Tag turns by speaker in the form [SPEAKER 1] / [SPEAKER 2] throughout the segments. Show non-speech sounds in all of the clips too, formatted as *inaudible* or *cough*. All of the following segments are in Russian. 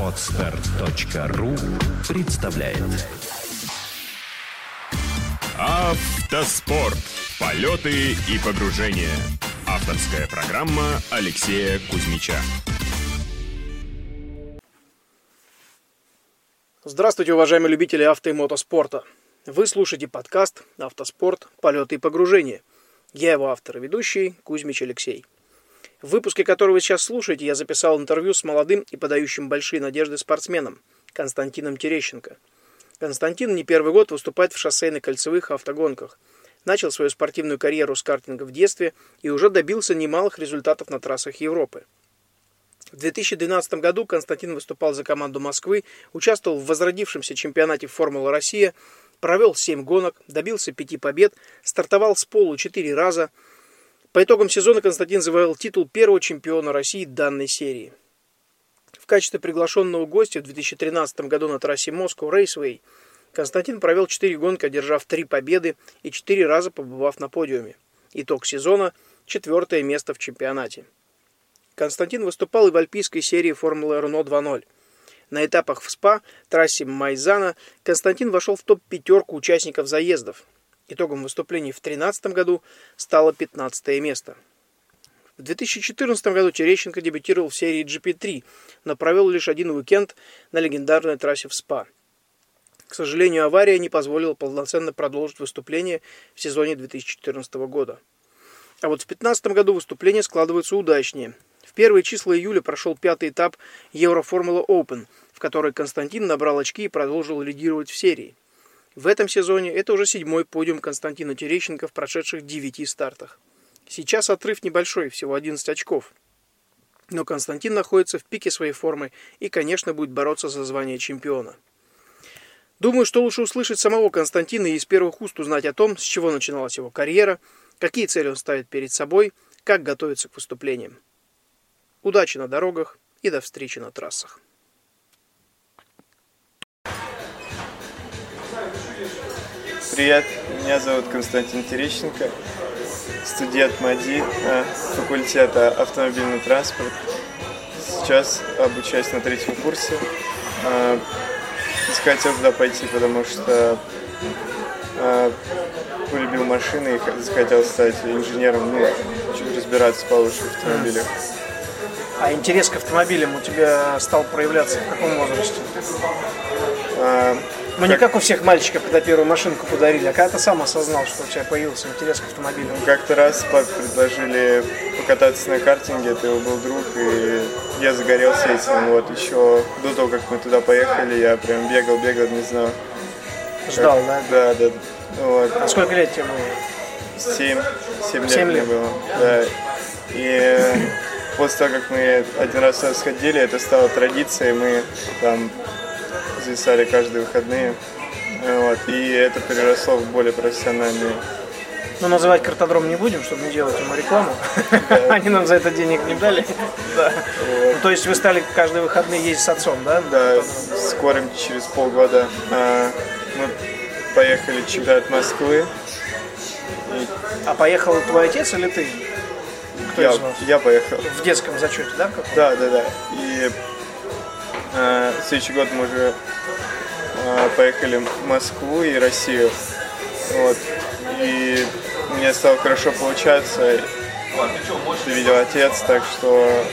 [SPEAKER 1] Отстар.ру представляет
[SPEAKER 2] Автоспорт. Полеты и погружения. Авторская программа Алексея Кузьмича.
[SPEAKER 3] Здравствуйте, уважаемые любители авто и мотоспорта. Вы слушаете подкаст «Автоспорт. Полеты и погружения». Я его автор и ведущий Кузьмич Алексей. В выпуске, который вы сейчас слушаете, я записал интервью с молодым и подающим большие надежды спортсменом Константином Терещенко. Константин не первый год выступает в шоссейно-кольцевых автогонках. Начал свою спортивную карьеру с картинга в детстве и уже добился немалых результатов на трассах Европы. В 2012 году Константин выступал за команду Москвы, участвовал в возродившемся чемпионате Формула Россия, провел 7 гонок, добился 5 побед, стартовал с полу 4 раза – по итогам сезона Константин завоевал титул первого чемпиона России данной серии. В качестве приглашенного гостя в 2013 году на трассе Москва Рейсвей Константин провел 4 гонки, одержав 3 победы и 4 раза побывав на подиуме. Итог сезона – четвертое место в чемпионате. Константин выступал и в альпийской серии Формулы Рено 2.0. На этапах в СПА, трассе Майзана, Константин вошел в топ-пятерку участников заездов – Итогом выступлений в 2013 году стало 15 место. В 2014 году Терещенко дебютировал в серии GP3, но провел лишь один уикенд на легендарной трассе в СПА. К сожалению, авария не позволила полноценно продолжить выступление в сезоне 2014 года. А вот в 2015 году выступления складываются удачнее. В первые числа июля прошел пятый этап Евроформула Open, в которой Константин набрал очки и продолжил лидировать в серии. В этом сезоне это уже седьмой подиум Константина Терещенко в прошедших девяти стартах. Сейчас отрыв небольшой, всего 11 очков. Но Константин находится в пике своей формы и, конечно, будет бороться за звание чемпиона. Думаю, что лучше услышать самого Константина и из первых уст узнать о том, с чего начиналась его карьера, какие цели он ставит перед собой, как готовится к выступлениям. Удачи на дорогах и до встречи на трассах.
[SPEAKER 4] Привет, меня зовут Константин Терещенко, студент МАДИ э, факультета автомобильный транспорт. Сейчас обучаюсь на третьем курсе. Э, захотел туда пойти, потому что э, полюбил машины и захотел стать инженером, ну, разбираться получше в автомобилях.
[SPEAKER 3] А интерес к автомобилям у тебя стал проявляться в каком возрасте? Ну, не как у всех мальчиков, когда первую машинку подарили, а когда ты сам осознал, что у тебя появился интерес к автомобилям?
[SPEAKER 4] Как-то раз папе предложили покататься на картинге, это его был друг, и я загорелся этим. Вот еще до того, как мы туда поехали, я прям бегал, бегал, не знаю.
[SPEAKER 3] Ждал, как...
[SPEAKER 4] да? Да, да. Вот.
[SPEAKER 3] А сколько лет тебе было?
[SPEAKER 4] Семь. Семь лет, мне было, да. И после того, как мы один раз сходили, это стало традицией, мы там зависали каждые выходные. Вот, и это переросло в более профессиональные.
[SPEAKER 3] Ну, называть картодром не будем, чтобы не делать ему рекламу. *laughs* Они нам за это денег не дали. Да. Ну, то есть вы стали каждые выходные ездить с отцом, да?
[SPEAKER 4] Да, скоро через полгода а, мы поехали чемпионат Москвы.
[SPEAKER 3] А поехал твой отец или ты?
[SPEAKER 4] Кто я, я поехал.
[SPEAKER 3] В детском зачете, да?
[SPEAKER 4] Да, да, да. И э, следующий год мы уже э, поехали в Москву и Россию. Вот. И мне стало хорошо получаться. Ты видел отец, так что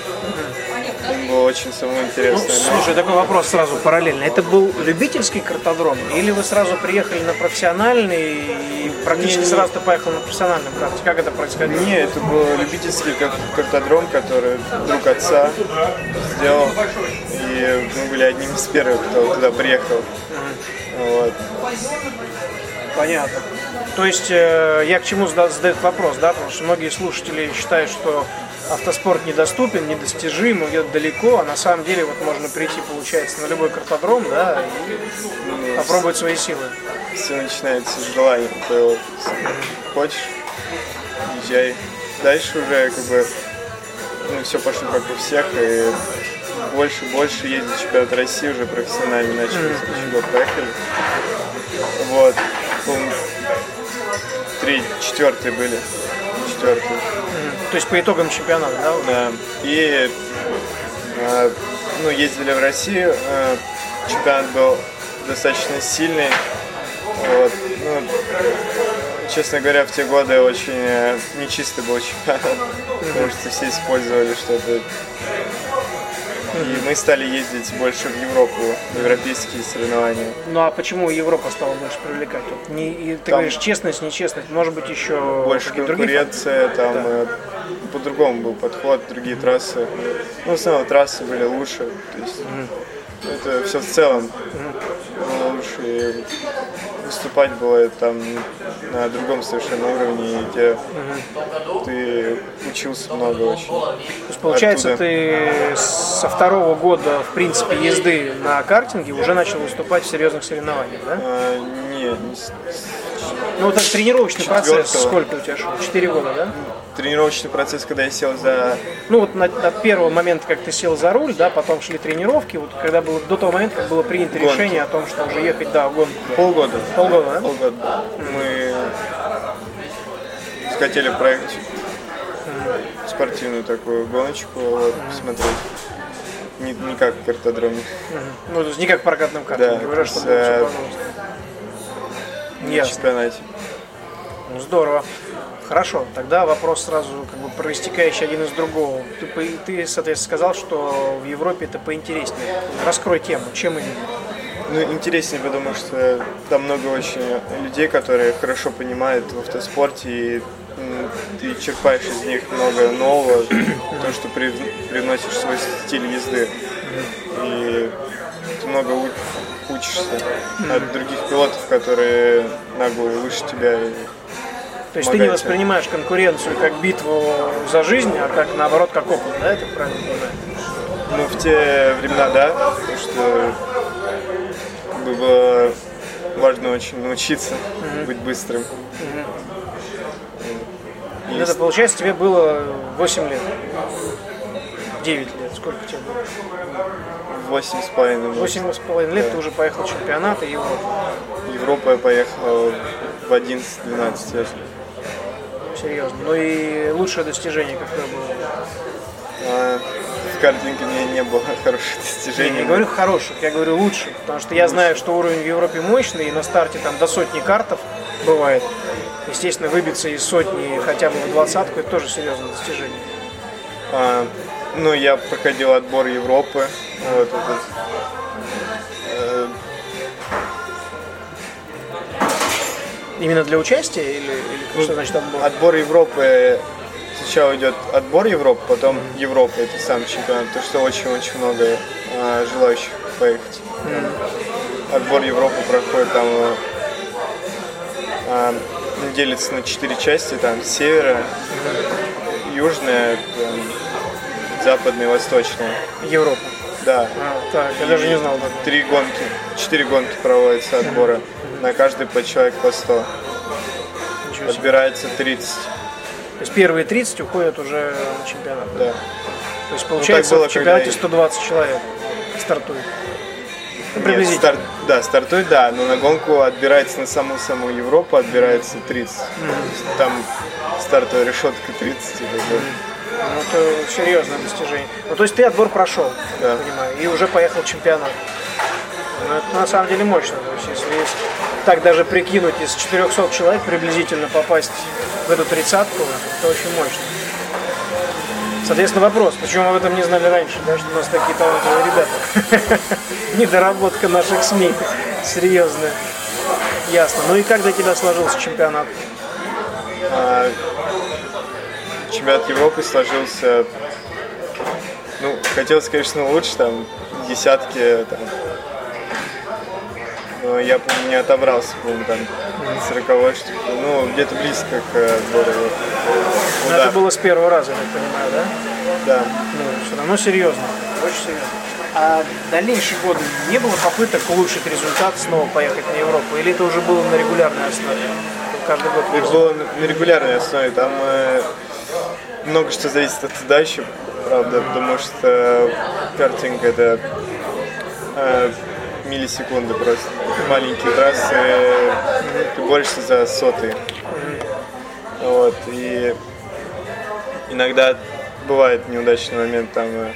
[SPEAKER 4] было очень самому интересно.
[SPEAKER 3] Ну, слушай, такой вопрос сразу параллельно. Это был любительский картодром? Или вы сразу приехали на профессиональный и практически не, сразу ты поехал на профессиональном карте? Как это происходило?
[SPEAKER 4] Нет, это был любительский картодром, который друг отца сделал. И мы были одним из первых, кто туда приехал. Вот.
[SPEAKER 3] Понятно. То есть э, я к чему задаю вопрос, да, потому что многие слушатели считают, что автоспорт недоступен, недостижим, где-то далеко, а на самом деле вот можно прийти, получается, на любой картодром, да, и ну, попробовать свои силы.
[SPEAKER 4] Все начинается с желания. Ты хочешь, езжай. Дальше уже как бы ну, все пошло как у всех, и больше, больше ездить чемпионат России уже профессионально начали, mm-hmm. год поехали. Вот. Третий, четвертый были. Четвертый. Mm-hmm.
[SPEAKER 3] То есть по итогам чемпионата, да?
[SPEAKER 4] Да. И э, ну, ездили в Россию. Э, чемпионат был достаточно сильный. Вот. Ну, честно говоря, в те годы очень э, нечистый был *laughs* чемпионат, потому что все использовали что-то. И мы стали ездить больше в Европу, в европейские соревнования.
[SPEAKER 3] Ну а почему Европа стала больше привлекать? Вот не, и ты
[SPEAKER 4] Там-
[SPEAKER 3] говоришь честность, нечестность, может быть еще
[SPEAKER 4] Больше
[SPEAKER 3] какие-то другие
[SPEAKER 4] конкуренция, там
[SPEAKER 3] Да.
[SPEAKER 4] По-другому был подход, другие трассы. Ну, в основном трассы были лучше. То есть это все в целом было лучше. И выступать было там на другом совершенно уровне, где ты учился много очень.
[SPEAKER 3] То есть, получается,
[SPEAKER 4] Оттуда.
[SPEAKER 3] ты со второго года, в принципе, езды на картинге уже начал выступать в серьезных соревнованиях, да?
[SPEAKER 4] А, не, не с-
[SPEAKER 3] Ну, вот этот тренировочный процесс, сколько у тебя шел? Четыре года, да?
[SPEAKER 4] Тренировочный процесс, когда я сел за
[SPEAKER 3] Ну, вот на, от первого момента, как ты сел за руль, да, потом шли тренировки, вот когда было, до того момента, как было принято
[SPEAKER 4] Гонки.
[SPEAKER 3] решение о том, что уже ехать, да, в гонку.
[SPEAKER 4] полгода.
[SPEAKER 3] Полгода, да?
[SPEAKER 4] Полгода. Мы хотели проехать спортивную такую гоночку, вот, посмотреть. Не, не как в картодроме.
[SPEAKER 3] Ну, то есть не как в прокатном картинге,
[SPEAKER 4] Да,
[SPEAKER 3] что все
[SPEAKER 4] э. На чемпионате.
[SPEAKER 3] Ну, здорово. Хорошо, тогда вопрос сразу как бы проистекающий один из другого. Ты, ты, соответственно, сказал, что в Европе это поинтереснее. Раскрой тему, чем именно?
[SPEAKER 4] Ну, интереснее, потому что там много очень людей, которые хорошо понимают в автоспорте, и ты черпаешь из них много нового, *clears throat* то, что при- привносишь свой стиль езды. И ты много учишься от других пилотов, которые на голову выше тебя.
[SPEAKER 3] То есть ты не воспринимаешь конкуренцию как битву за жизнь, а как наоборот как опыт, да, это правильно понимаю?
[SPEAKER 4] Ну, в те времена, да, потому что было важно очень научиться быть быстрым.
[SPEAKER 3] Ну, Это получается тебе было 8 лет. 9 лет, сколько тебе было?
[SPEAKER 4] Восемь с половиной. может.
[SPEAKER 3] Восемь с половиной лет ты уже поехал в чемпионат и Европу.
[SPEAKER 4] Европу я поехал в 11-12 лет.
[SPEAKER 3] Серьезно. Ну и лучшее достижение какое было?
[SPEAKER 4] В картинге у меня не было *laughs* хороших
[SPEAKER 3] Я
[SPEAKER 4] достижений.
[SPEAKER 3] не говорю хороших, я говорю лучших. Потому что я знаю, что уровень в Европе мощный, и на старте там до сотни картов бывает. Естественно, выбиться из сотни хотя бы в двадцатку, это тоже серьезное достижение.
[SPEAKER 4] А, ну, я проходил отбор Европы. Вот этот.
[SPEAKER 3] Именно для участия или, или что значит отбор?
[SPEAKER 4] Отбор Европы сначала идет отбор Европы, потом Европа, это сам чемпионат, потому что очень-очень много а, желающих поехать. Отбор Европы проходит там а, делится на четыре части, там севера, южная, там, западная, восточная.
[SPEAKER 3] Европа.
[SPEAKER 4] Да.
[SPEAKER 3] А, так, я даже не знал.
[SPEAKER 4] Три гонки, четыре гонки проводятся отбора. На каждый по человек по 100.
[SPEAKER 3] Ничего себе.
[SPEAKER 4] Отбирается 30.
[SPEAKER 3] То есть первые 30 уходят уже на чемпионат.
[SPEAKER 4] Да.
[SPEAKER 3] То есть получается
[SPEAKER 4] было,
[SPEAKER 3] в чемпионате
[SPEAKER 4] когда и-
[SPEAKER 3] 120 человек стартует. Ну,
[SPEAKER 4] Нет, старт- да, стартует, да, но на гонку отбирается на саму-саму Европу, отбирается 30. То есть Там стартовая решетка 30. и как бы.
[SPEAKER 3] Ну, это серьезное достижение. Ну, то есть ты отбор прошел,
[SPEAKER 4] Да.
[SPEAKER 3] я понимаю, и уже поехал в чемпионат. Ну, это на самом деле мощно. То есть, если так даже прикинуть, из 400 человек приблизительно попасть в эту тридцатку, это очень мощно. Соответственно, вопрос, почему мы об этом не знали раньше, да, что у нас такие талантливые ребята. *laughs* Недоработка наших СМИ. Серьезная. Ясно. Ну и как для тебя сложился чемпионат?
[SPEAKER 4] А, чемпионат Европы сложился, ну, хотелось, конечно, лучше, там, десятки, там, но я, помню, не отобрался, по-моему, там, 40 что ну, где-то близко к отбору. Ну,
[SPEAKER 3] Ну,
[SPEAKER 4] да,
[SPEAKER 3] это было с первого раза, я понимаю, да?
[SPEAKER 4] да.
[SPEAKER 3] Ну, все равно серьезно, очень серьезно. А в дальнейшие годы не было попыток улучшить результат, снова поехать на Европу? Или это уже было на регулярной основе? Каждый год
[SPEAKER 4] Это было на регулярной основе, там э, много что зависит от удачи, правда, потому что картинг это э, миллисекунды просто. Маленькие трассы, ты борешься за сотые. Вот, и иногда бывает неудачный момент, там э,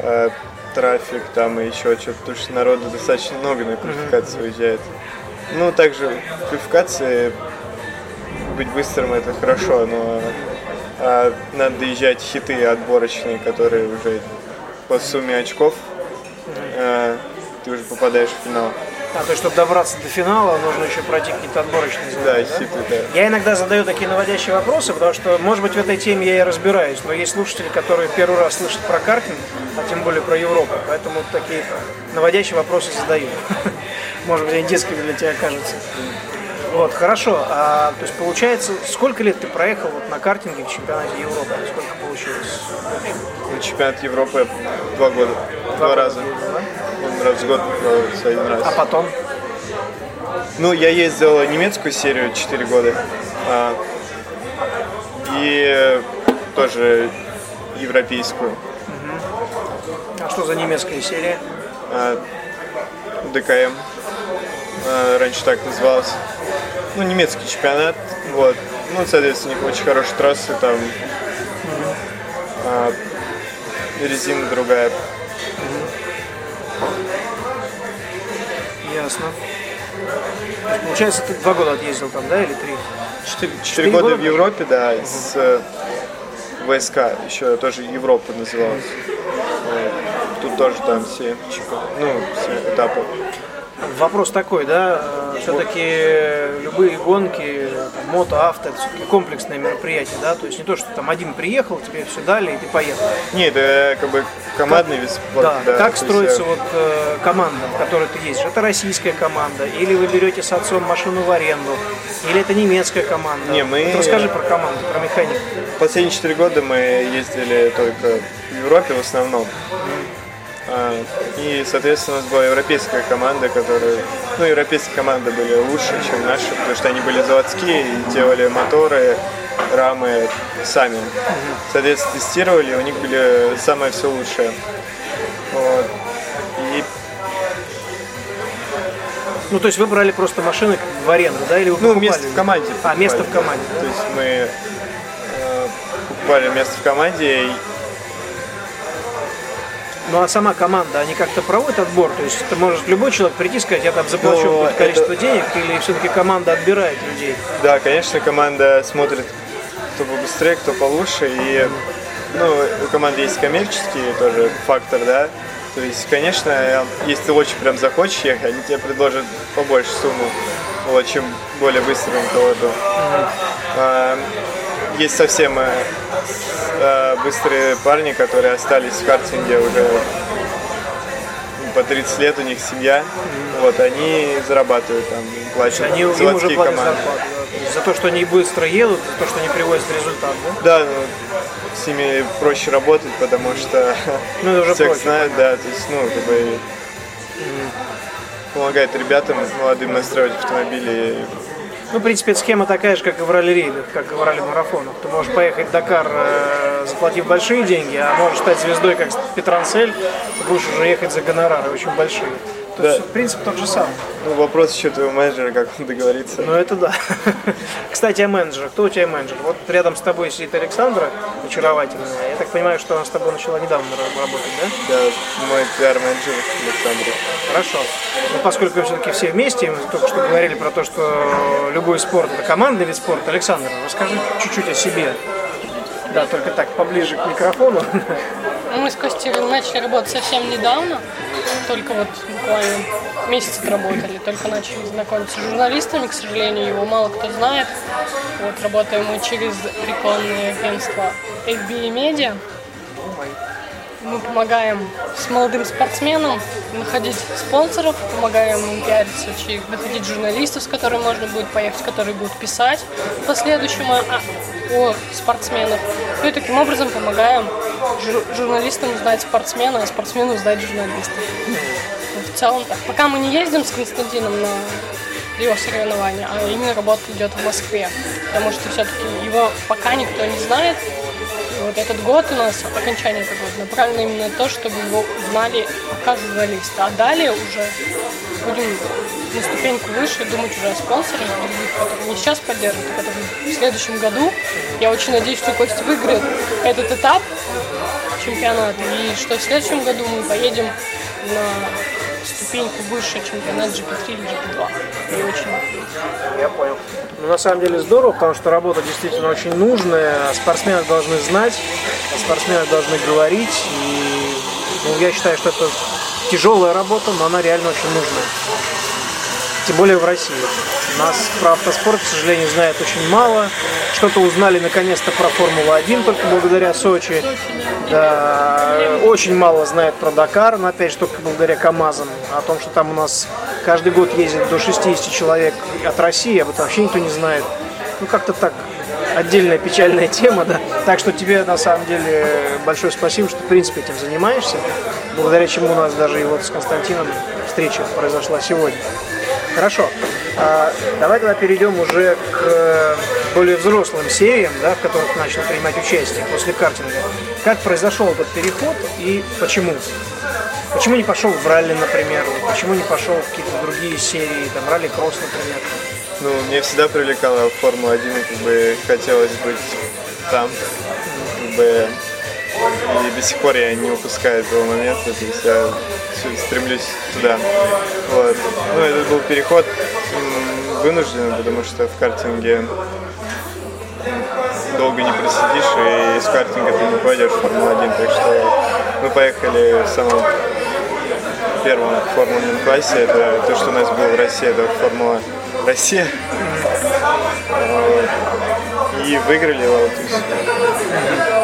[SPEAKER 4] э, трафик, там и еще что-то, потому что народу достаточно много на квалификацию уезжает. Ну, также в квалификации быть быстрым это хорошо, но а, надо доезжать хиты отборочные, которые уже по сумме очков а, ты уже попадаешь в финал.
[SPEAKER 3] А, то есть, чтобы добраться до финала, нужно еще пройти какие-то отборочные
[SPEAKER 4] Да,
[SPEAKER 3] задания,
[SPEAKER 4] хиты, да.
[SPEAKER 3] Я иногда задаю такие наводящие вопросы, потому что, может быть, в этой теме я и разбираюсь, но есть слушатели, которые первый раз слышат про картинг, а тем более про Европу, поэтому вот такие наводящие вопросы задаю. *laughs* Может быть, они детскими для тебя кажутся. Вот, хорошо. А, то есть, получается, сколько лет ты проехал вот на картинге в чемпионате Европы? Сколько получилось?
[SPEAKER 4] На чемпионат Европы два года, два, раза. Он раз в год проводится один раз.
[SPEAKER 3] А потом?
[SPEAKER 4] Ну, я ездил немецкую серию 4 года. а, и тоже европейскую.
[SPEAKER 3] А что за немецкая серия?
[SPEAKER 4] а, ДКМ. а, раньше так называлось. Ну, немецкий чемпионат. Вот. Ну, соответственно, у них очень хорошие трассы, там а, резина другая.
[SPEAKER 3] Ясно. Есть, Получается, ты два года отъездил там, да, или три? Четыре,
[SPEAKER 4] Четыре года в Европе, да, с э, ВСК, еще тоже Европа называлась. Тут тоже там все, ну, все этапы.
[SPEAKER 3] Вопрос такой, да, все-таки любые гонки, мото, авто, это все-таки комплексное мероприятие, да, то есть не то, что там один приехал, тебе все дали, и ты поехал.
[SPEAKER 4] Не, это как бы командный вид спорта.
[SPEAKER 3] Да, как
[SPEAKER 4] то есть,
[SPEAKER 3] строится
[SPEAKER 4] э,
[SPEAKER 3] вот э, команда, в которой ты ездишь? Это российская команда, или вы берете с отцом машину в аренду, или это немецкая команда?
[SPEAKER 4] Не, мы-
[SPEAKER 3] Вот расскажи про команду, про механику.
[SPEAKER 4] Последние четыре года мы ездили только в Европе в основном. И, соответственно, у нас была европейская команда, которая... Ну, европейские команды были лучше, чем наши, потому что они были заводские и делали моторы, рамы сами. Соответственно, тестировали, у них были самое все лучшее. Вот. И
[SPEAKER 3] Ну, то есть вы брали просто машины в аренду, да, или вы
[SPEAKER 4] Ну, место в команде.
[SPEAKER 3] А,
[SPEAKER 4] покупали,
[SPEAKER 3] место в
[SPEAKER 4] да.
[SPEAKER 3] команде.
[SPEAKER 4] То есть мы э, покупали место в команде.
[SPEAKER 3] Ну а сама команда, они как-то проводят отбор? То есть это может любой человек прийти и сказать, я там заплачу
[SPEAKER 4] Ну,
[SPEAKER 3] какое-то количество
[SPEAKER 4] это-
[SPEAKER 3] денег, или все-таки команда отбирает людей?
[SPEAKER 4] Да, конечно, команда смотрит, кто побыстрее, кто получше. И ну, у команды есть коммерческий тоже фактор, да. То есть, конечно, если ты очень прям захочешь ехать, они тебе предложат побольше сумму, вот, чем более быстрому пилоту. А, Есть совсем э, э, быстрые парни, которые остались в картинге уже ну, по 30 лет, у них семья. Вот, они зарабатывают там, платят
[SPEAKER 3] Они им уже платят
[SPEAKER 4] команды.
[SPEAKER 3] зарплату. да. За то, что они быстро едут, за то, что они привозят результат, да?
[SPEAKER 4] Да, ну, с ними проще работать, потому что *laughs*
[SPEAKER 3] Ну, уже
[SPEAKER 4] всех
[SPEAKER 3] проще,
[SPEAKER 4] знают, да, то есть, ну, как бы помогает ребятам молодым настраивать автомобили.
[SPEAKER 3] Ну, в принципе, схема такая же, как и в ралли-рейдах, как и в ралли-марафонах. Ты можешь поехать в Дакар, э, заплатив большие деньги, а можешь стать звездой, как Петрансель, будешь уже ехать за гонорары очень большие. То
[SPEAKER 4] Да.
[SPEAKER 3] есть, в принципе, тот же самый.
[SPEAKER 4] Ну, вопрос еще твоего менеджера, как он договорится.
[SPEAKER 3] Ну, это да. *laughs* Кстати, о менеджере. Кто у тебя менеджер? Вот рядом с тобой сидит Александра, очаровательная. Я так понимаю, что она с тобой начала недавно ра- работать, да?
[SPEAKER 4] Да, мой пиар-менеджер Александр.
[SPEAKER 3] Хорошо. Но поскольку все-таки все вместе, мы только что говорили про то, что любой спорт – это командный вид спорта. Александр, расскажи чуть-чуть о себе. Да, только так, поближе к микрофону. *laughs*
[SPEAKER 5] Мы с Костей начали работать совсем недавно, только вот буквально месяц отработали, только начали знакомиться с журналистами, к сожалению, его мало кто знает. Вот работаем мы через рекламное агентство FBA Media. Мы помогаем с молодым спортсменам находить спонсоров, помогаем им пиариться, находить журналистов, с которыми можно будет поехать, которые будут писать в последующем о, о спортсменах. Ну и таким образом помогаем жур- журналистам узнать спортсмена, а спортсмену узнать журналиста. Ну, В целом так. Пока мы не ездим с Константином на его соревнования, а именно работа идет в Москве, потому что все-таки его пока никто не знает, вот этот год у нас, окончание этого года, направлено именно на то, чтобы его узнали как журналиста. А далее уже будем на ступеньку выше думать уже о спонсорах других, которые не сейчас поддерживают, а которые в следующем году. Я очень надеюсь, что Костя выиграет этот этап чемпионата, и что в следующем году мы поедем на ступеньку выше чемпионат GP3 или GP2. И очень
[SPEAKER 3] Я понял. Ну, на самом деле здорово, потому что работа действительно очень нужная. О спортсменах должны знать, о спортсменах должны говорить. И ну, я считаю, что это тяжелая работа, но она реально очень нужная. Тем более в России. Нас про автоспорт, к сожалению, знают очень мало. Что-то узнали наконец-то про Формулу-1 только благодаря Сочи. Да, очень мало знают про Дакар, но опять же только благодаря КАМАЗам. О том, что там у нас каждый год ездит до 60 человек от России, об этом вообще никто не знает. Ну как-то так отдельная печальная тема, да. Так что тебе на самом деле большое спасибо, что в принципе этим занимаешься, благодаря чему у нас даже и вот с Константином встреча произошла сегодня. Хорошо. А, давай тогда перейдем уже к э, более взрослым сериям, да, в которых начал принимать участие после картинга. Как произошел этот переход и почему? Почему не пошел в ралли, например? Почему не пошел в какие-то другие серии, там, ралли-кросс, например?
[SPEAKER 4] Ну, мне всегда привлекала Формула-1, и как бы хотелось быть там. Как бы, и до сих пор я не упускаю этого момента, то есть я стремлюсь туда. Вот. Ну, это был переход вынужденный, потому что в картинге долго не просидишь, и из картинга ты не пойдешь в Формулу-1, так что мы поехали в самом первом формульном классе, это то, что у нас было в России, это Формула Россия. Вот. И выиграли его. есть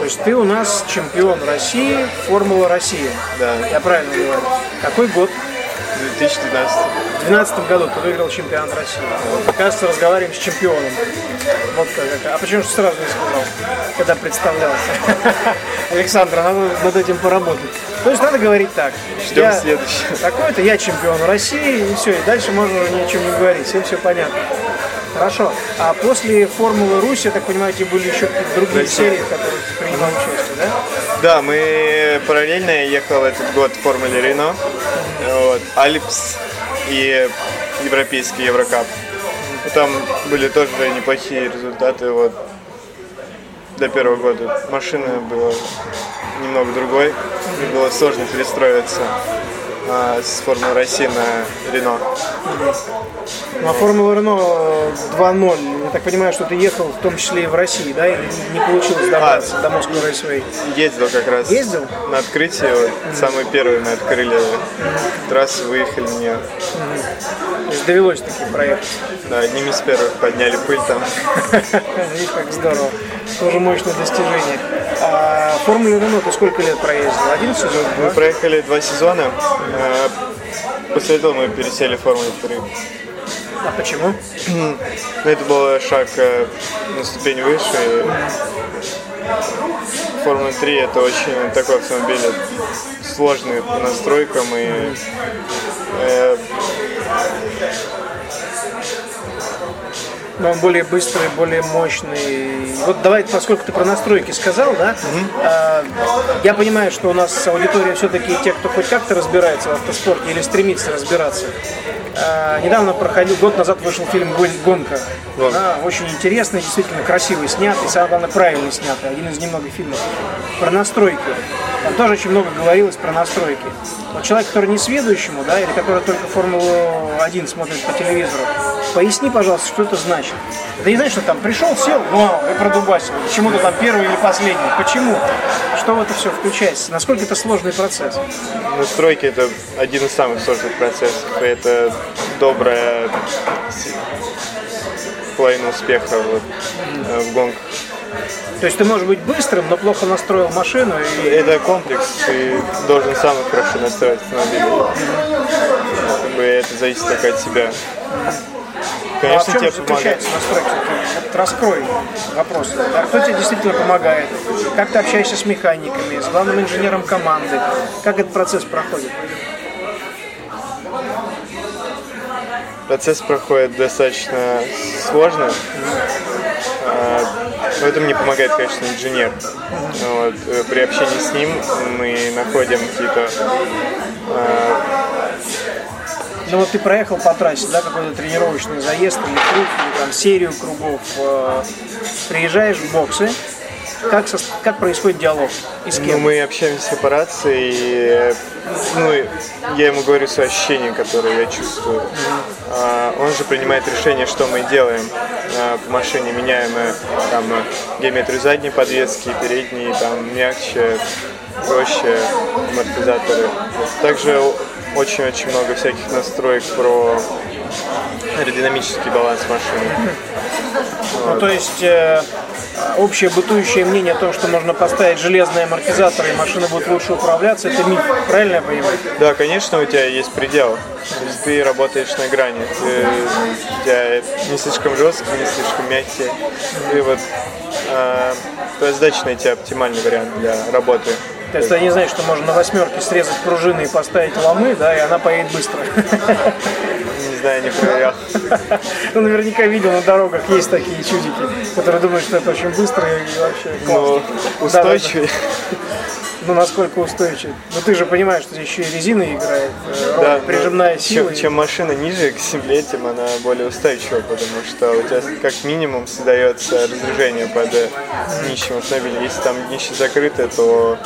[SPEAKER 3] То есть ты у нас чемпион России, Формула России.
[SPEAKER 4] Да,
[SPEAKER 3] Я правильно говорю? Какой год?
[SPEAKER 4] в 2012.
[SPEAKER 3] В 2012 году ты выиграл чемпионат России. Вот, оказывается, разговариваем с чемпионом. Вот как. А почему же сразу не сказал, когда представлялся? *laughs* Александр, надо над этим поработать. То есть надо говорить так.
[SPEAKER 4] Ждем
[SPEAKER 3] Я
[SPEAKER 4] следующего. *laughs*
[SPEAKER 3] Такой-то, я чемпион России, и все, и дальше можно уже ни о чем не говорить, всем все понятно. Хорошо. А после Формулы Руси, я так понимаю, эти были еще какие-то другие
[SPEAKER 4] Россия.
[SPEAKER 3] серии, ты принимал участие, да?
[SPEAKER 4] Да, мы параллельно ехал этот год в Формуле Рено, вот, Альпс и европейский Еврокап. Ну, Там были тоже неплохие результаты. Вот. Для первого года машина была немного другой, было сложно перестроиться а, с Формулы России на Рено.
[SPEAKER 3] Ну, а Формула Рено 2.0, я так понимаю, что ты ехал в том числе и в России, да, и не получилось добраться до Moscow Raceway.
[SPEAKER 4] Ездил как раз
[SPEAKER 3] Ездил?
[SPEAKER 4] на открытие, вот, самый первый мы открыли трассу, выехали на нее.
[SPEAKER 3] То есть довелось таки проехать.
[SPEAKER 4] Да, одним из первых подняли пыль там. *laughs*
[SPEAKER 3] Видишь, как здорово. Тоже мощное достижение. А Формуле Рено ты сколько лет проездил? Один сезон?
[SPEAKER 4] Мы
[SPEAKER 3] Два?
[SPEAKER 4] проехали два сезона. э, После этого мы пересели в Формулу 3.
[SPEAKER 3] А почему?
[SPEAKER 4] Ну, это был шаг э, на ступень выше. Формула 3 это очень такой автомобиль сложный по настройкам и э,
[SPEAKER 3] Но он более быстрый, более мощный. Вот давай, поскольку ты про настройки сказал, да, а, я понимаю, что у нас аудитория все-таки те, кто хоть как-то разбирается в автоспорте или стремится разбираться. А, недавно проходил, год назад вышел фильм «Гон- «Гонка».
[SPEAKER 4] Гонка.
[SPEAKER 3] Да, очень интересный, действительно красивый снятый, самое главное, правильно снятый. Один из немногих фильмов про настройки. Там тоже очень много говорилось про настройки. Вот человек, который не сведущему, да, или который только Формулу-1 смотрит по телевизору, поясни, пожалуйста, что это значит. Это не значит, что там пришел, сел, вау, и продубасил. Почему-то там первый или последний. Почему? Что в это все включается? Насколько это сложный процесс?
[SPEAKER 4] настройки это один из самых сложных процессов. И это добрая половина успеха вот, э, в гонках.
[SPEAKER 3] То есть ты можешь быть быстрым, но плохо настроил машину и
[SPEAKER 4] Это комплекс, ты должен сам хорошо настроить автомобиль. Как бы это зависит только от себя.
[SPEAKER 3] а в
[SPEAKER 4] Конечно,
[SPEAKER 3] чем
[SPEAKER 4] тебе
[SPEAKER 3] заключается настройка? Раскрой вопрос. Да, кто тебе действительно помогает? Как ты общаешься с механиками, с главным инженером команды? Как этот процесс проходит?
[SPEAKER 4] Процесс проходит достаточно сложно. А, В этом мне помогает, конечно, инженер. Вот. Э, При общении с ним мы находим какие-то э,
[SPEAKER 3] Ну вот ты проехал по трассе, да, какой-то тренировочный заезд или круг, или там серию кругов. э, Приезжаешь в боксы, как, со- как происходит диалог и с
[SPEAKER 4] Ну,
[SPEAKER 3] кем?
[SPEAKER 4] мы общаемся по рации, и ну, я ему говорю свои ощущения, которые я чувствую. А, он же принимает решение, что мы делаем а, по машине, меняем мы там э, геометрию задней подвески, передней, там мягче, проще, амортизаторы. Также очень-очень много всяких настроек про аэродинамический баланс машины.
[SPEAKER 3] Ну, то есть э, общее бытующее мнение о том, что можно поставить железные амортизаторы и машина будет лучше управляться, это миф, правильно я понимаю?
[SPEAKER 4] Да, конечно, у тебя есть предел. То есть ты работаешь на грани. Ты, у тебя не слишком жесткий, не слишком мягкий. И вот э, твоя задача найти оптимальный вариант для работы.
[SPEAKER 3] То есть они знают, что можно на восьмерке срезать пружины и поставить ломы, да, и она поедет быстро. *laughs*
[SPEAKER 4] Знаю, не проверял. *laughs*
[SPEAKER 3] Ну, наверняка видел на дорогах есть такие чудики, которые думают, что это очень быстро и вообще
[SPEAKER 4] Но
[SPEAKER 3] классно.
[SPEAKER 4] устойчивый.
[SPEAKER 3] Ну, насколько устойчив. Ну, ты же понимаешь, что здесь еще и резина играет, э, роль,
[SPEAKER 4] Да,
[SPEAKER 3] прижимная сила.
[SPEAKER 4] Чем, чем машина ниже к земле, тем она более устойчива, потому что у тебя как минимум создается разрежение под днищем автомобиля. Если там днище закрыто, то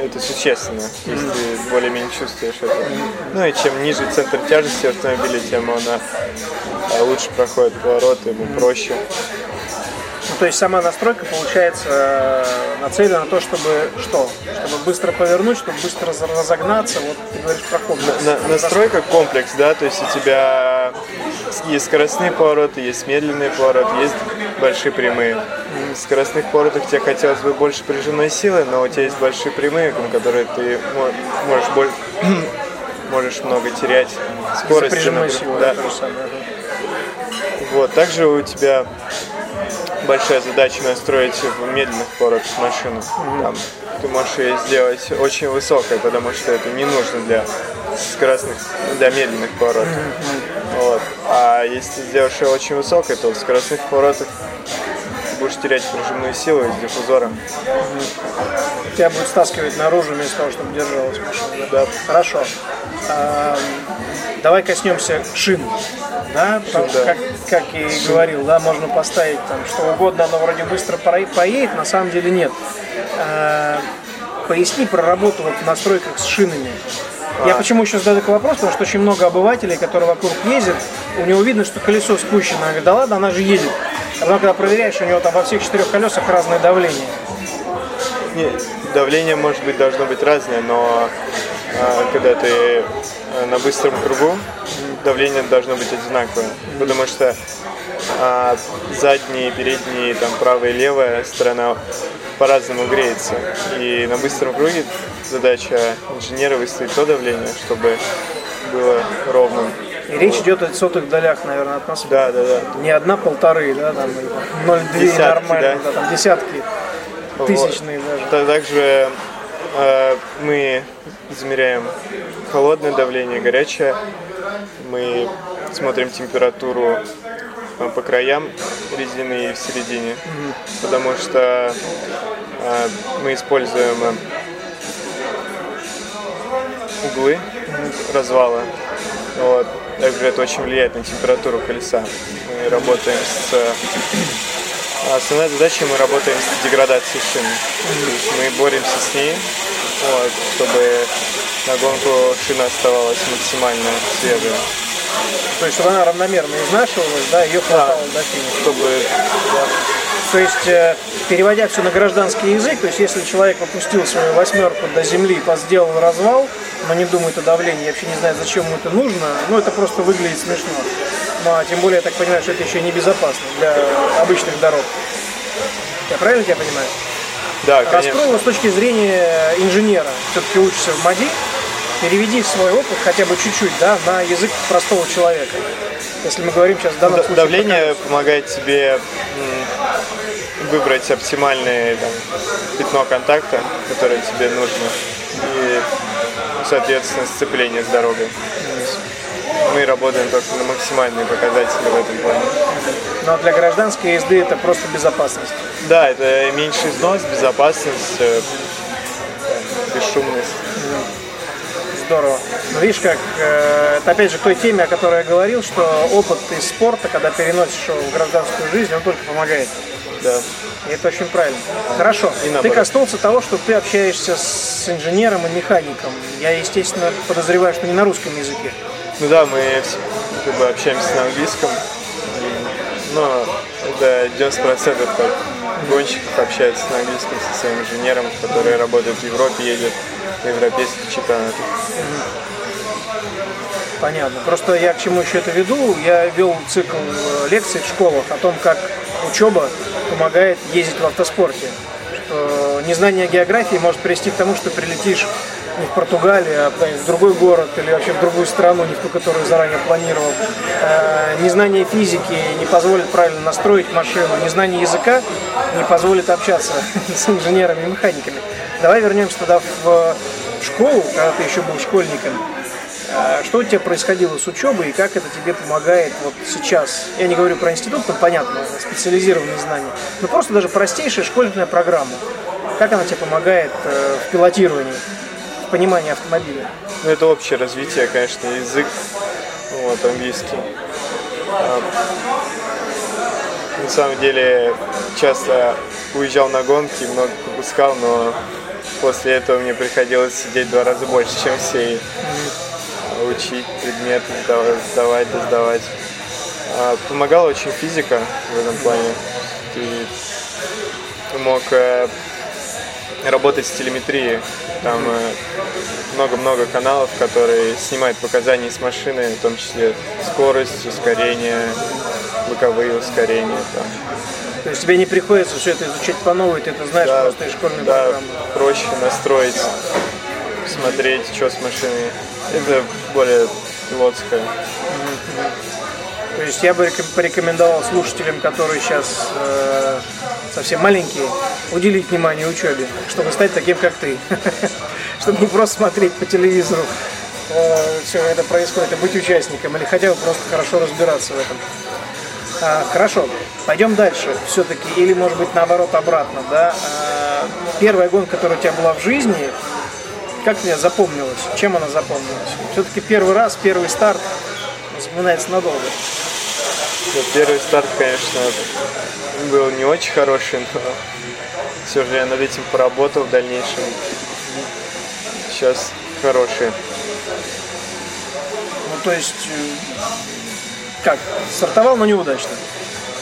[SPEAKER 4] это существенно, если ты более-менее чувствуешь это. Ну и чем ниже центр тяжести автомобиля, тем она э, лучше проходит повороты, ему проще.
[SPEAKER 3] Ну, то есть сама настройка получается э, нацелена на то, чтобы что? Чтобы быстро повернуть, чтобы быстро раз- разогнаться. Вот ты говоришь про комплекс.
[SPEAKER 4] На- настройка комплекс, да, то есть у тебя есть скоростные повороты, есть медленные повороты, есть большие прямые. В скоростных поворотах тебе хотелось бы больше прижимной силы, но у тебя есть большие прямые, на которые ты мо- можешь, боль- *clears throat* можешь много терять скорости.
[SPEAKER 3] Прижимной силой.
[SPEAKER 4] да. Вот. Также у тебя большая задача настроить в медленных поворотах машину. Там ты можешь ее сделать очень высокой, потому что это не нужно для скоростных, для медленных поворотов. Вот. А если ты сделаешь ее очень высокой, то в скоростных поворотах будешь терять пружинную силу с диффузором.
[SPEAKER 3] Тебя будет стаскивать наружу вместо того, чтобы держалась машина. Да. Хорошо. Давай коснемся шин. Да, потому что,
[SPEAKER 4] да.
[SPEAKER 3] как, как я и говорил, да, можно поставить там что угодно, оно вроде быстро поедет, на самом деле нет. А, Поясни про работу вот в настройках с шинами. Я
[SPEAKER 4] А.
[SPEAKER 3] почему еще задаю такой вопрос, потому что очень много обывателей, которые вокруг ездят, у него видно, что колесо спущено. Я говорю, да ладно, она же едет. А потом, когда проверяешь, у него там во всех четырех колесах разное давление.
[SPEAKER 4] Не, давление, может быть, должно быть разное, но а, когда ты а, на быстром кругу, давление должно быть одинаковое. Потому что а, задние, передние, там, правая и левая сторона по-разному греется. И на быстром круге задача инженера выставить то давление, чтобы было ровным.
[SPEAKER 3] И речь идет о сотых долях, наверное, атмосферы.
[SPEAKER 4] Да, да, да.
[SPEAKER 3] Не одна полторы, да, там и 0,2
[SPEAKER 4] Десятки,
[SPEAKER 3] нормально,
[SPEAKER 4] да.
[SPEAKER 3] да, там десятки, тысячные даже.
[SPEAKER 4] Та- Также э, мы измеряем холодное давление, горячее. Мы смотрим температуру э, по краям резины и в середине, потому что э, мы используем э, углы развала. Вот. Также это очень влияет на температуру колеса. Мы работаем с а Основная задача мы работаем с деградацией шины. То есть мы боремся с ней, вот, чтобы на гонку шина оставалась максимально свежей.
[SPEAKER 3] То есть, чтобы она равномерно изнашивалась, да, ее хватало до финиша.
[SPEAKER 4] Чтобы
[SPEAKER 3] То есть, э, переводя все на гражданский язык, то есть, если человек опустил свою восьмерку до земли, сделал развал, но не думает о давлении, я вообще не знаю, зачем ему это нужно, ну, это просто выглядит смешно. Ну, а тем более, я так понимаю, что это еще небезопасно для обычных дорог. Я правильно тебя понимаю?
[SPEAKER 4] да,
[SPEAKER 3] Раскрой
[SPEAKER 4] конечно.
[SPEAKER 3] его с точки зрения инженера. Все-таки учишься в МАДИ. Переведи свой опыт хотя бы чуть-чуть, да, на язык простого человека. Если мы говорим сейчас в данном
[SPEAKER 4] Да-
[SPEAKER 3] случае...
[SPEAKER 4] Давление помогает тебе выбрать оптимальное там, пятно контакта, которое тебе нужно, и, соответственно, сцепление с дорогой. мы работаем только на максимальные показатели в этом плане.
[SPEAKER 3] Но для гражданской езды это просто безопасность.
[SPEAKER 4] Да, это меньший износ, безопасность, э, бесшумность.
[SPEAKER 3] Здорово. Ну, видишь, как э, это опять же к той теме, о которой я говорил, что опыт из спорта, когда переносишь его в гражданскую жизнь, он только помогает.
[SPEAKER 4] Да.
[SPEAKER 3] И это очень правильно. Хорошо.
[SPEAKER 4] И
[SPEAKER 3] ты коснулся того, что ты общаешься с инженером и механиком. Я, естественно, подозреваю, что не на русском языке.
[SPEAKER 4] Ну да, мы как бы общаемся на английском, но это 90% как гонщиков общаются на английском со своим инженером, который работает в Европе, едет на европейских чемпионатах.
[SPEAKER 3] Понятно. Просто я к чему еще это веду. Я вел цикл лекций в школах о том, как учеба помогает ездить в автоспорте. Незнание географии может привести к тому, что прилетишь не в Португалию, а в другой город или вообще в другую страну, не в ту, которую заранее планировал. Э, Незнание физики не позволит правильно настроить машину. Незнание языка не позволит общаться *laughs* с инженерами и механиками. Давай вернемся тогда в школу, когда ты еще был школьником. А Что у тебя происходило с учебой и как это тебе помогает вот сейчас? Я не говорю про институт, там понятно, специализированные знания, но просто даже простейшая школьная программа. Как она тебе помогает э, в пилотировании, в понимании автомобиля?
[SPEAKER 4] Ну, это общее развитие, конечно, язык, вот, английский. А, на самом деле, часто уезжал на гонки, много пропускал, но после этого мне приходилось сидеть в два раза больше, чем все, учить предметы, сдавать, сдавать, да сдавать. А, Помогала очень физика в этом плане. Ты мог э, работать с телеметрией. Там э, много-много каналов, которые снимают показания с машины, в том числе скорость, ускорение, боковые ускорения. Там.
[SPEAKER 3] То есть тебе не приходится все это изучать по новой, ты это знаешь
[SPEAKER 4] Да,
[SPEAKER 3] просто из школьной
[SPEAKER 4] да,
[SPEAKER 3] программы.
[SPEAKER 4] проще настроить, смотреть, что с машиной. Это более пилотское.
[SPEAKER 3] То есть я бы реком- порекомендовал слушателям, которые сейчас э, совсем маленькие, уделить внимание учебе, чтобы стать таким, как ты. *laughs* Чтобы не просто смотреть по телевизору все это происходит, а быть участником, или хотя бы просто хорошо разбираться в этом. А, хорошо, пойдем дальше все-таки, или может быть наоборот обратно, да? А, первая гонка, которая у тебя была в жизни, как тебе запомнилась? Чем она запомнилась? Все-таки первый раз, первый старт запоминается надолго.
[SPEAKER 4] Ну, Первый старт, конечно, был не очень хороший, но все же я над этим поработал в дальнейшем. Сейчас хороший.
[SPEAKER 3] Ну, то есть, э, как, стартовал, но неудачно.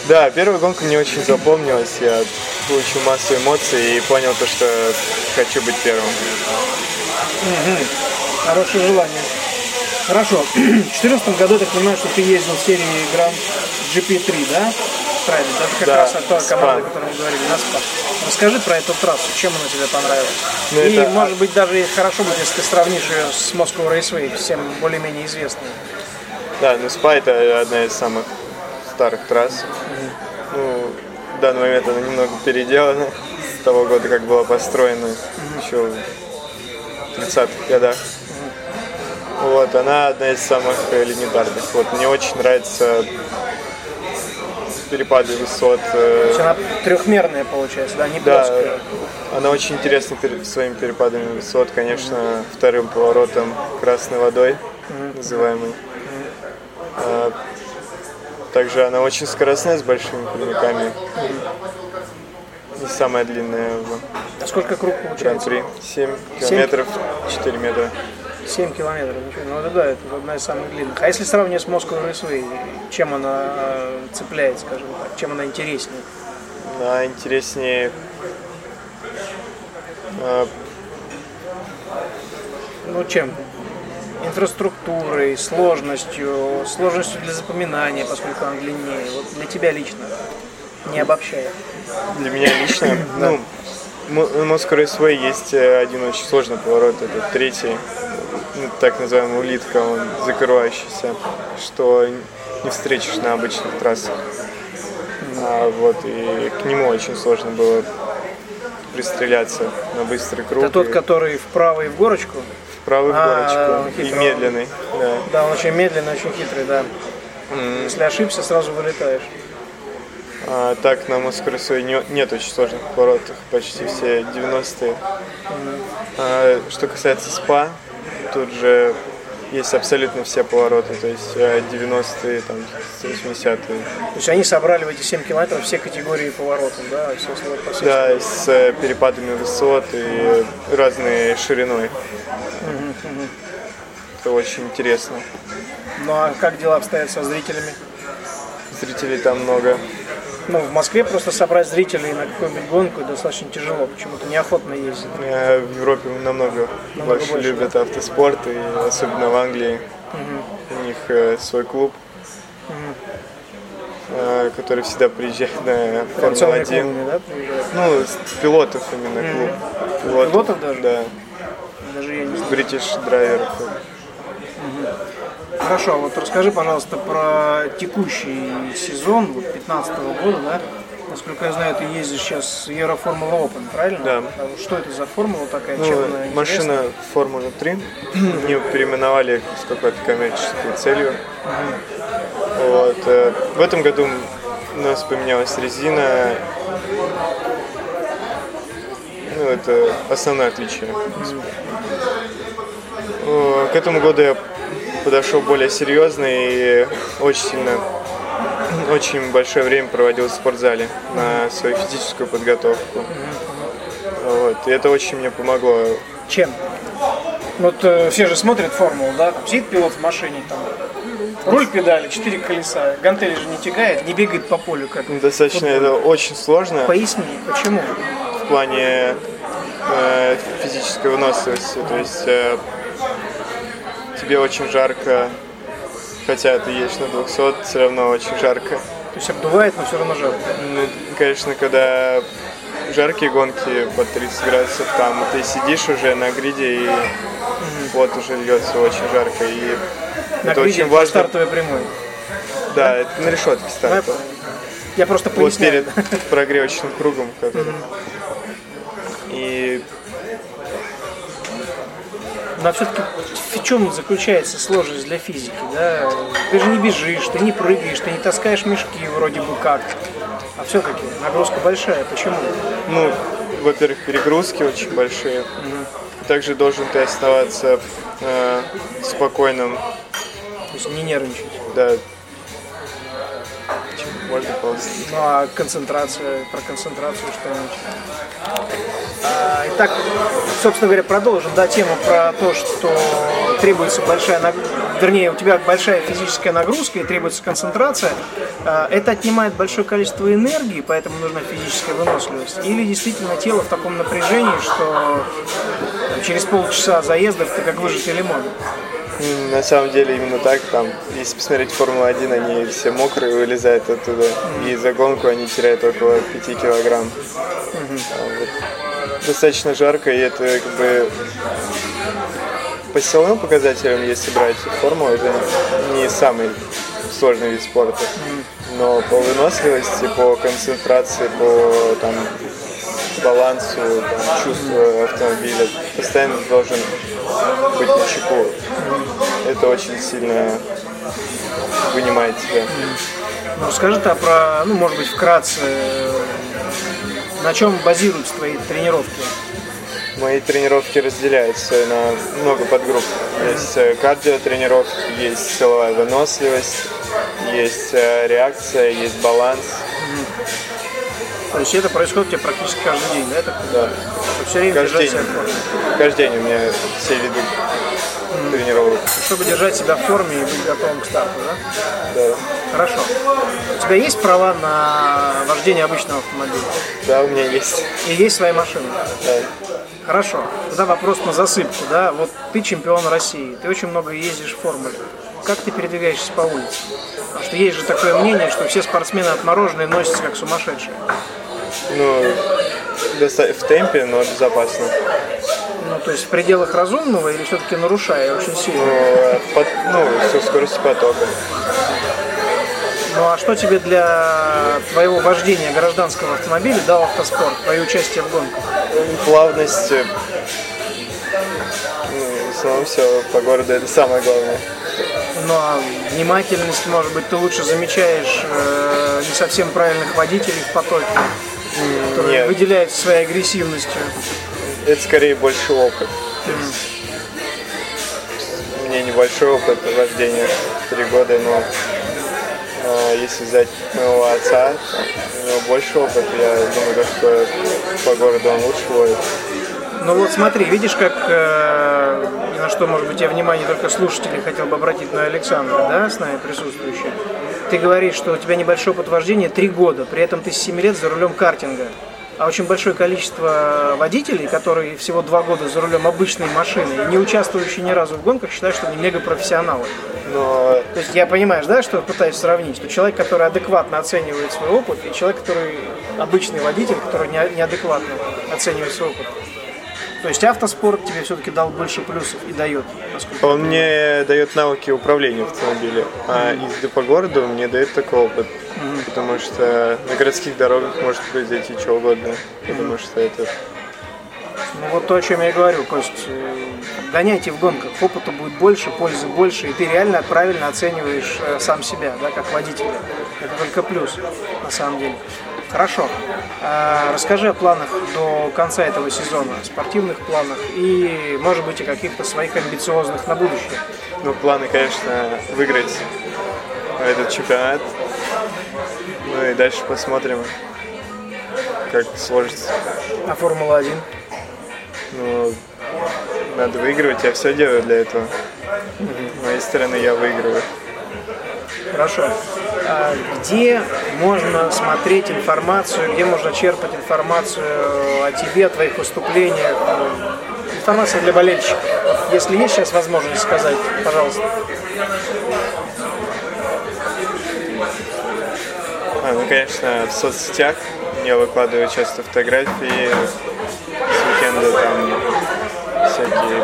[SPEAKER 4] Да, первая гонка мне очень запомнилась. Я получил массу эмоций и понял то, что хочу быть первым.
[SPEAKER 3] Хорошее желание. Хорошо. *clears throat* В 2014 году, я так понимаю, что ты ездил в серии Grand GP3, да? Правильно, это как
[SPEAKER 4] Да,
[SPEAKER 3] раз та
[SPEAKER 4] Спа.
[SPEAKER 3] команда, о которой мы говорили, на СПА. Расскажи про эту трассу, чем она тебе понравилась.
[SPEAKER 4] Ну,
[SPEAKER 3] И,
[SPEAKER 4] это-
[SPEAKER 3] может быть, даже хорошо будет, если ты сравнишь ее с Moscow Raceway, всем более-менее известной.
[SPEAKER 4] Да, ну СПА это одна из самых старых трасс. Ну, в данный момент она немного переделана с того года, как была построена еще в 30-х годах. Вот, она одна из самых э, легендарных. Вот, мне очень нравится перепады высот. э,
[SPEAKER 3] То есть она трехмерная получается, да, не
[SPEAKER 4] Да,
[SPEAKER 3] плоская.
[SPEAKER 4] она очень интересна своими перепадами высот, конечно, вторым поворотом красной водой, называемый. А, Также она очень скоростная, с большими прямиками. И самая длинная в
[SPEAKER 3] А сколько круг получается?
[SPEAKER 4] Гран-при. 7 километров, 4 метра.
[SPEAKER 3] 7 километров. Ну это да, это одна из самых длинных. А если сравнивать с Moscow Raceway, чем она э, цепляет, скажем так, чем она интереснее?
[SPEAKER 4] Она интереснее а,
[SPEAKER 3] Ну чем? Инфраструктурой, сложностью, сложностью для запоминания, поскольку она длиннее. Вот для тебя лично, не обобщая.
[SPEAKER 4] Для меня лично, ну, Мо- Moscow Raceway есть э, один очень сложный поворот, это третий, ну, так называемый улитка, он закрывающийся, что не встретишь на обычных трассах. А, вот, и к нему очень сложно было пристреляться на быстрый круг.
[SPEAKER 3] Это тот,
[SPEAKER 4] и-
[SPEAKER 3] который вправо и в горочку?
[SPEAKER 4] вправо в
[SPEAKER 3] А,
[SPEAKER 4] горочку и
[SPEAKER 3] хитро.
[SPEAKER 4] медленный. Да.
[SPEAKER 3] Да, он очень медленный, очень хитрый, да. Если ошибся, сразу вылетаешь.
[SPEAKER 4] А так на Москве не, нет очень сложных поворотов, почти все 90-е. А, что касается СПА, тут же есть абсолютно все повороты, то есть э, 90-е, там, 80-е.
[SPEAKER 3] То есть они собрали в эти 7 километров все категории поворотов, да, все по всей
[SPEAKER 4] Да, с э, перепадами высот и разной шириной. Это очень интересно.
[SPEAKER 3] Ну а как дела обстоят со зрителями?
[SPEAKER 4] Зрителей там много.
[SPEAKER 3] Ну, в Москве просто собрать зрителей на какую-нибудь гонку достаточно тяжело, почему-то неохотно ездят.
[SPEAKER 4] Э, В Европе намного,
[SPEAKER 3] Намного
[SPEAKER 4] больше,
[SPEAKER 3] больше,
[SPEAKER 4] любят автоспорт, и особенно в Англии. У них э, свой клуб, э, который всегда приезжает на
[SPEAKER 3] Прям целыми
[SPEAKER 4] Формулу-1.
[SPEAKER 3] клубами, да?
[SPEAKER 4] Ну, пилотов именно клуб. Пилотов,
[SPEAKER 3] Пилотов даже?
[SPEAKER 4] Да.
[SPEAKER 3] Даже я не знаю.
[SPEAKER 4] British драйверов.
[SPEAKER 3] Хорошо, вот расскажи, пожалуйста, про текущий сезон, вот 15 года, да? Насколько я знаю, ты ездишь сейчас Евроформула Open, правильно?
[SPEAKER 4] Да.
[SPEAKER 3] А вот Что это за формула такая?
[SPEAKER 4] Ну, машина Формулы 3. Ее переименовали с какой-то коммерческой целью. Вот. э, В этом году у нас поменялась резина. Ну, это основное отличие. Э, К этому году я подошел более серьезно и очень сильно, очень большое время проводил в спортзале на свою физическую подготовку. Вот. И это очень мне помогло.
[SPEAKER 3] Чем? Вот э, все же смотрят формулу, да? Там сидит пилот в машине, там руль педали, четыре колеса, гантели же не тягает, не бегает по полю, как
[SPEAKER 4] Ну, Достаточно это очень сложно
[SPEAKER 3] Поясни, почему?
[SPEAKER 4] в плане э, физической выносливости. То есть э, тебе очень жарко, хотя ты едешь на 200, все равно очень жарко.
[SPEAKER 3] То есть обдувает, но все равно жарко.
[SPEAKER 4] Ну, конечно, когда жаркие гонки под 30 градусов, там ты сидишь уже на гриде и вот уже льется очень жарко. И
[SPEAKER 3] На
[SPEAKER 4] это
[SPEAKER 3] гриде
[SPEAKER 4] очень важно.
[SPEAKER 3] стартовой прямой.
[SPEAKER 4] Да, это на решетке старта.
[SPEAKER 3] Я просто
[SPEAKER 4] Вот
[SPEAKER 3] поясняю.
[SPEAKER 4] перед *laughs* прогревочным кругом. который. И
[SPEAKER 3] Но все-таки в чем заключается сложность для физики, да? Ты же не бежишь, ты не прыгаешь, ты не таскаешь мешки вроде бы как. А все-таки нагрузка большая. Почему?
[SPEAKER 4] Ну, во-первых, перегрузки очень большие. Также должен ты оставаться э, спокойным,
[SPEAKER 3] То есть не нервничать.
[SPEAKER 4] да. Можно ползти.
[SPEAKER 3] Ну а концентрация, про концентрацию что-нибудь. А, итак, собственно говоря, продолжим да, тему про то, что требуется большая нагрузка, вернее, у тебя большая физическая нагрузка и требуется концентрация. А, это отнимает большое количество энергии, поэтому нужна физическая выносливость. Или действительно тело в таком напряжении, что там, через полчаса заездов ты как выжатый лимон.
[SPEAKER 4] На самом деле именно так. Там, если посмотреть Формулу-1, они все мокрые вылезают оттуда. И за гонку они теряют около 5 килограмм. Достаточно жарко, и это как бы по силовым показателям, если брать формулу, это не самый сложный вид спорта. Но по выносливости, по концентрации, по там, балансу, там, чувству автомобиля, постоянно должен быть на чеку. Это очень сильно вынимает тебя.
[SPEAKER 3] Ну, расскажи то про, ну, может быть, вкратце, на чем базируются твои тренировки?
[SPEAKER 4] Мои тренировки разделяются на много подгрупп. Есть э, кардиотренировки, есть силовая выносливость, есть э, реакция, есть баланс.
[SPEAKER 3] То есть это происходит у тебя практически каждый день, да? Так,
[SPEAKER 4] Да.
[SPEAKER 3] все время
[SPEAKER 4] Каждый день. Каждый день у меня все виды тренировок.
[SPEAKER 3] Чтобы держать себя в форме и быть готовым к старту, да?
[SPEAKER 4] Да.
[SPEAKER 3] Хорошо. У тебя есть права на вождение обычного автомобиля?
[SPEAKER 4] да, у меня есть.
[SPEAKER 3] И есть своя машина?
[SPEAKER 4] Да.
[SPEAKER 3] Хорошо. Тогда вопрос на засыпку, да? Вот ты чемпион России, ты очень много ездишь в формуле. Как ты передвигаешься по улице? Потому что есть же такое мнение, что все спортсмены отмороженные носятся как сумасшедшие.
[SPEAKER 4] Ну, в темпе, но безопасно.
[SPEAKER 3] Ну, то есть в пределах разумного или все-таки нарушая очень
[SPEAKER 4] Ну,
[SPEAKER 3] сильно?
[SPEAKER 4] э, под- ну, со скоростью потока.
[SPEAKER 3] Ну а что тебе для твоего вождения гражданского автомобиля дал автоспорт, твое участие в гонках?
[SPEAKER 4] Плавность, э, ну, основном все по городу это самое главное.
[SPEAKER 3] Ну а внимательность, может быть, ты лучше замечаешь э, не совсем правильных водителей в потоке, которые
[SPEAKER 4] Нет.
[SPEAKER 3] выделяются своей агрессивностью.
[SPEAKER 4] Это скорее больше опыт. У меня небольшой опыт вождения, три года, но э, если взять моего отца, у него больше опыта, я думаю, то, что по городу он лучше водит.
[SPEAKER 3] Ну вот смотри, видишь, как э, на что, может быть, я внимание только слушателей хотел бы обратить на Александра, да, с нами присутствующий. Ты говоришь, что у тебя небольшой опыт вождения три года, при этом ты с 7 лет за рулем картинга. А очень большое количество водителей, которые всего два года за рулем обычной машины и не участвующие ни разу в гонках, считают, что они мегапрофессионалы.
[SPEAKER 4] Но
[SPEAKER 3] То есть я понимаешь, да, что пытаюсь сравнить, что человек, который адекватно оценивает свой опыт, и человек, который обычный водитель, который не- неадекватно оценивает свой опыт. То есть автоспорт тебе все-таки дал больше плюсов и дает, насколько
[SPEAKER 4] он мне дает навыки управления автомобилем, а езды по городу мне дает такой опыт. Потому что на городских дорогах может произойти что угодно. Потому что это
[SPEAKER 3] Ну вот то, о чем я и говорю, Кость, э, гоняйте в гонках, опыта будет больше, пользы больше, и ты реально правильно оцениваешь э, сам себя, да, как водителя. Это только плюс, на самом деле. Хорошо. А, Расскажи о планах до конца этого сезона, спортивных планах и, может быть, о каких-то своих амбициозных на будущее.
[SPEAKER 4] Ну, планы, конечно, выиграть этот чемпионат. Ну и дальше посмотрим, как сложится.
[SPEAKER 3] А Формула-1?
[SPEAKER 4] Ну, надо выигрывать, я все делаю для этого. С моей стороны я выигрываю.
[SPEAKER 3] Хорошо. А где можно смотреть информацию, где можно черпать информацию о тебе, о твоих выступлениях? Информация для болельщиков. Если есть сейчас возможность сказать, пожалуйста.
[SPEAKER 4] А, ну, конечно, в соцсетях я выкладываю часто фотографии с уикенда, там всякие,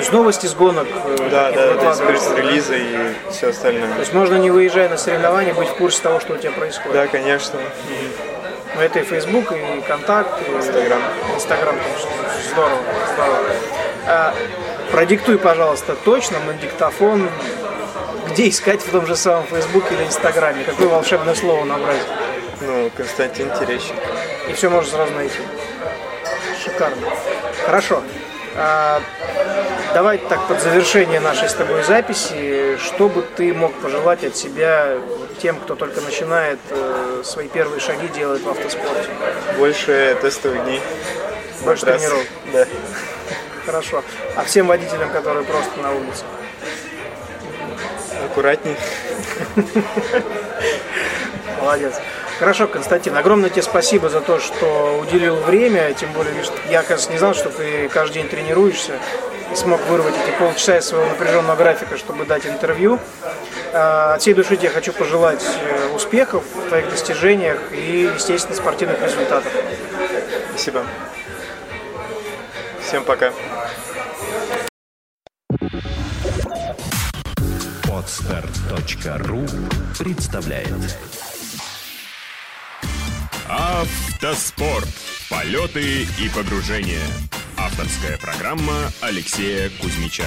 [SPEAKER 3] есть новости с гонок. э,
[SPEAKER 4] да, да, да,
[SPEAKER 3] выкладываешь.
[SPEAKER 4] пресс-релизы и все остальное.
[SPEAKER 3] То есть можно, не выезжая на соревнования, быть в курсе того, что у тебя происходит.
[SPEAKER 4] Да, конечно,
[SPEAKER 3] Но это и Facebook, и Контакт, и
[SPEAKER 4] Инстаграм.
[SPEAKER 3] Инстаграм, конечно. Здорово, здорово. А, продиктуй, пожалуйста, точно на диктофон, где искать в том же самом Facebook или Инстаграме, какое волшебное слово набрать.
[SPEAKER 4] Ну, Константин Терещенко.
[SPEAKER 3] И все можно сразу найти. Шикарно. Хорошо. А, давай так под завершение нашей с тобой записи, что бы ты мог пожелать от себя тем, кто только начинает э, свои первые шаги делать в автоспорте?
[SPEAKER 4] Больше тестовых дней.
[SPEAKER 3] Больше
[SPEAKER 4] трассе.
[SPEAKER 3] тренировок. *laughs*
[SPEAKER 4] Да.
[SPEAKER 3] Хорошо. А всем водителям, которые просто на улице?
[SPEAKER 4] Аккуратней. *laughs*
[SPEAKER 3] Молодец. Хорошо, Константин, огромное тебе спасибо за то, что уделил время, тем более, я, кажется, не знал, что ты каждый день тренируешься и смог вырвать эти полчаса из своего напряженного графика, чтобы дать интервью. А, От всей души тебе хочу пожелать э, успехов в твоих достижениях и, естественно, спортивных результатов.
[SPEAKER 4] Спасибо. Всем пока.
[SPEAKER 1] Подстар.ру представляет
[SPEAKER 2] Автоспорт. Полеты и погружения. Авторская программа Алексея Кузьмича.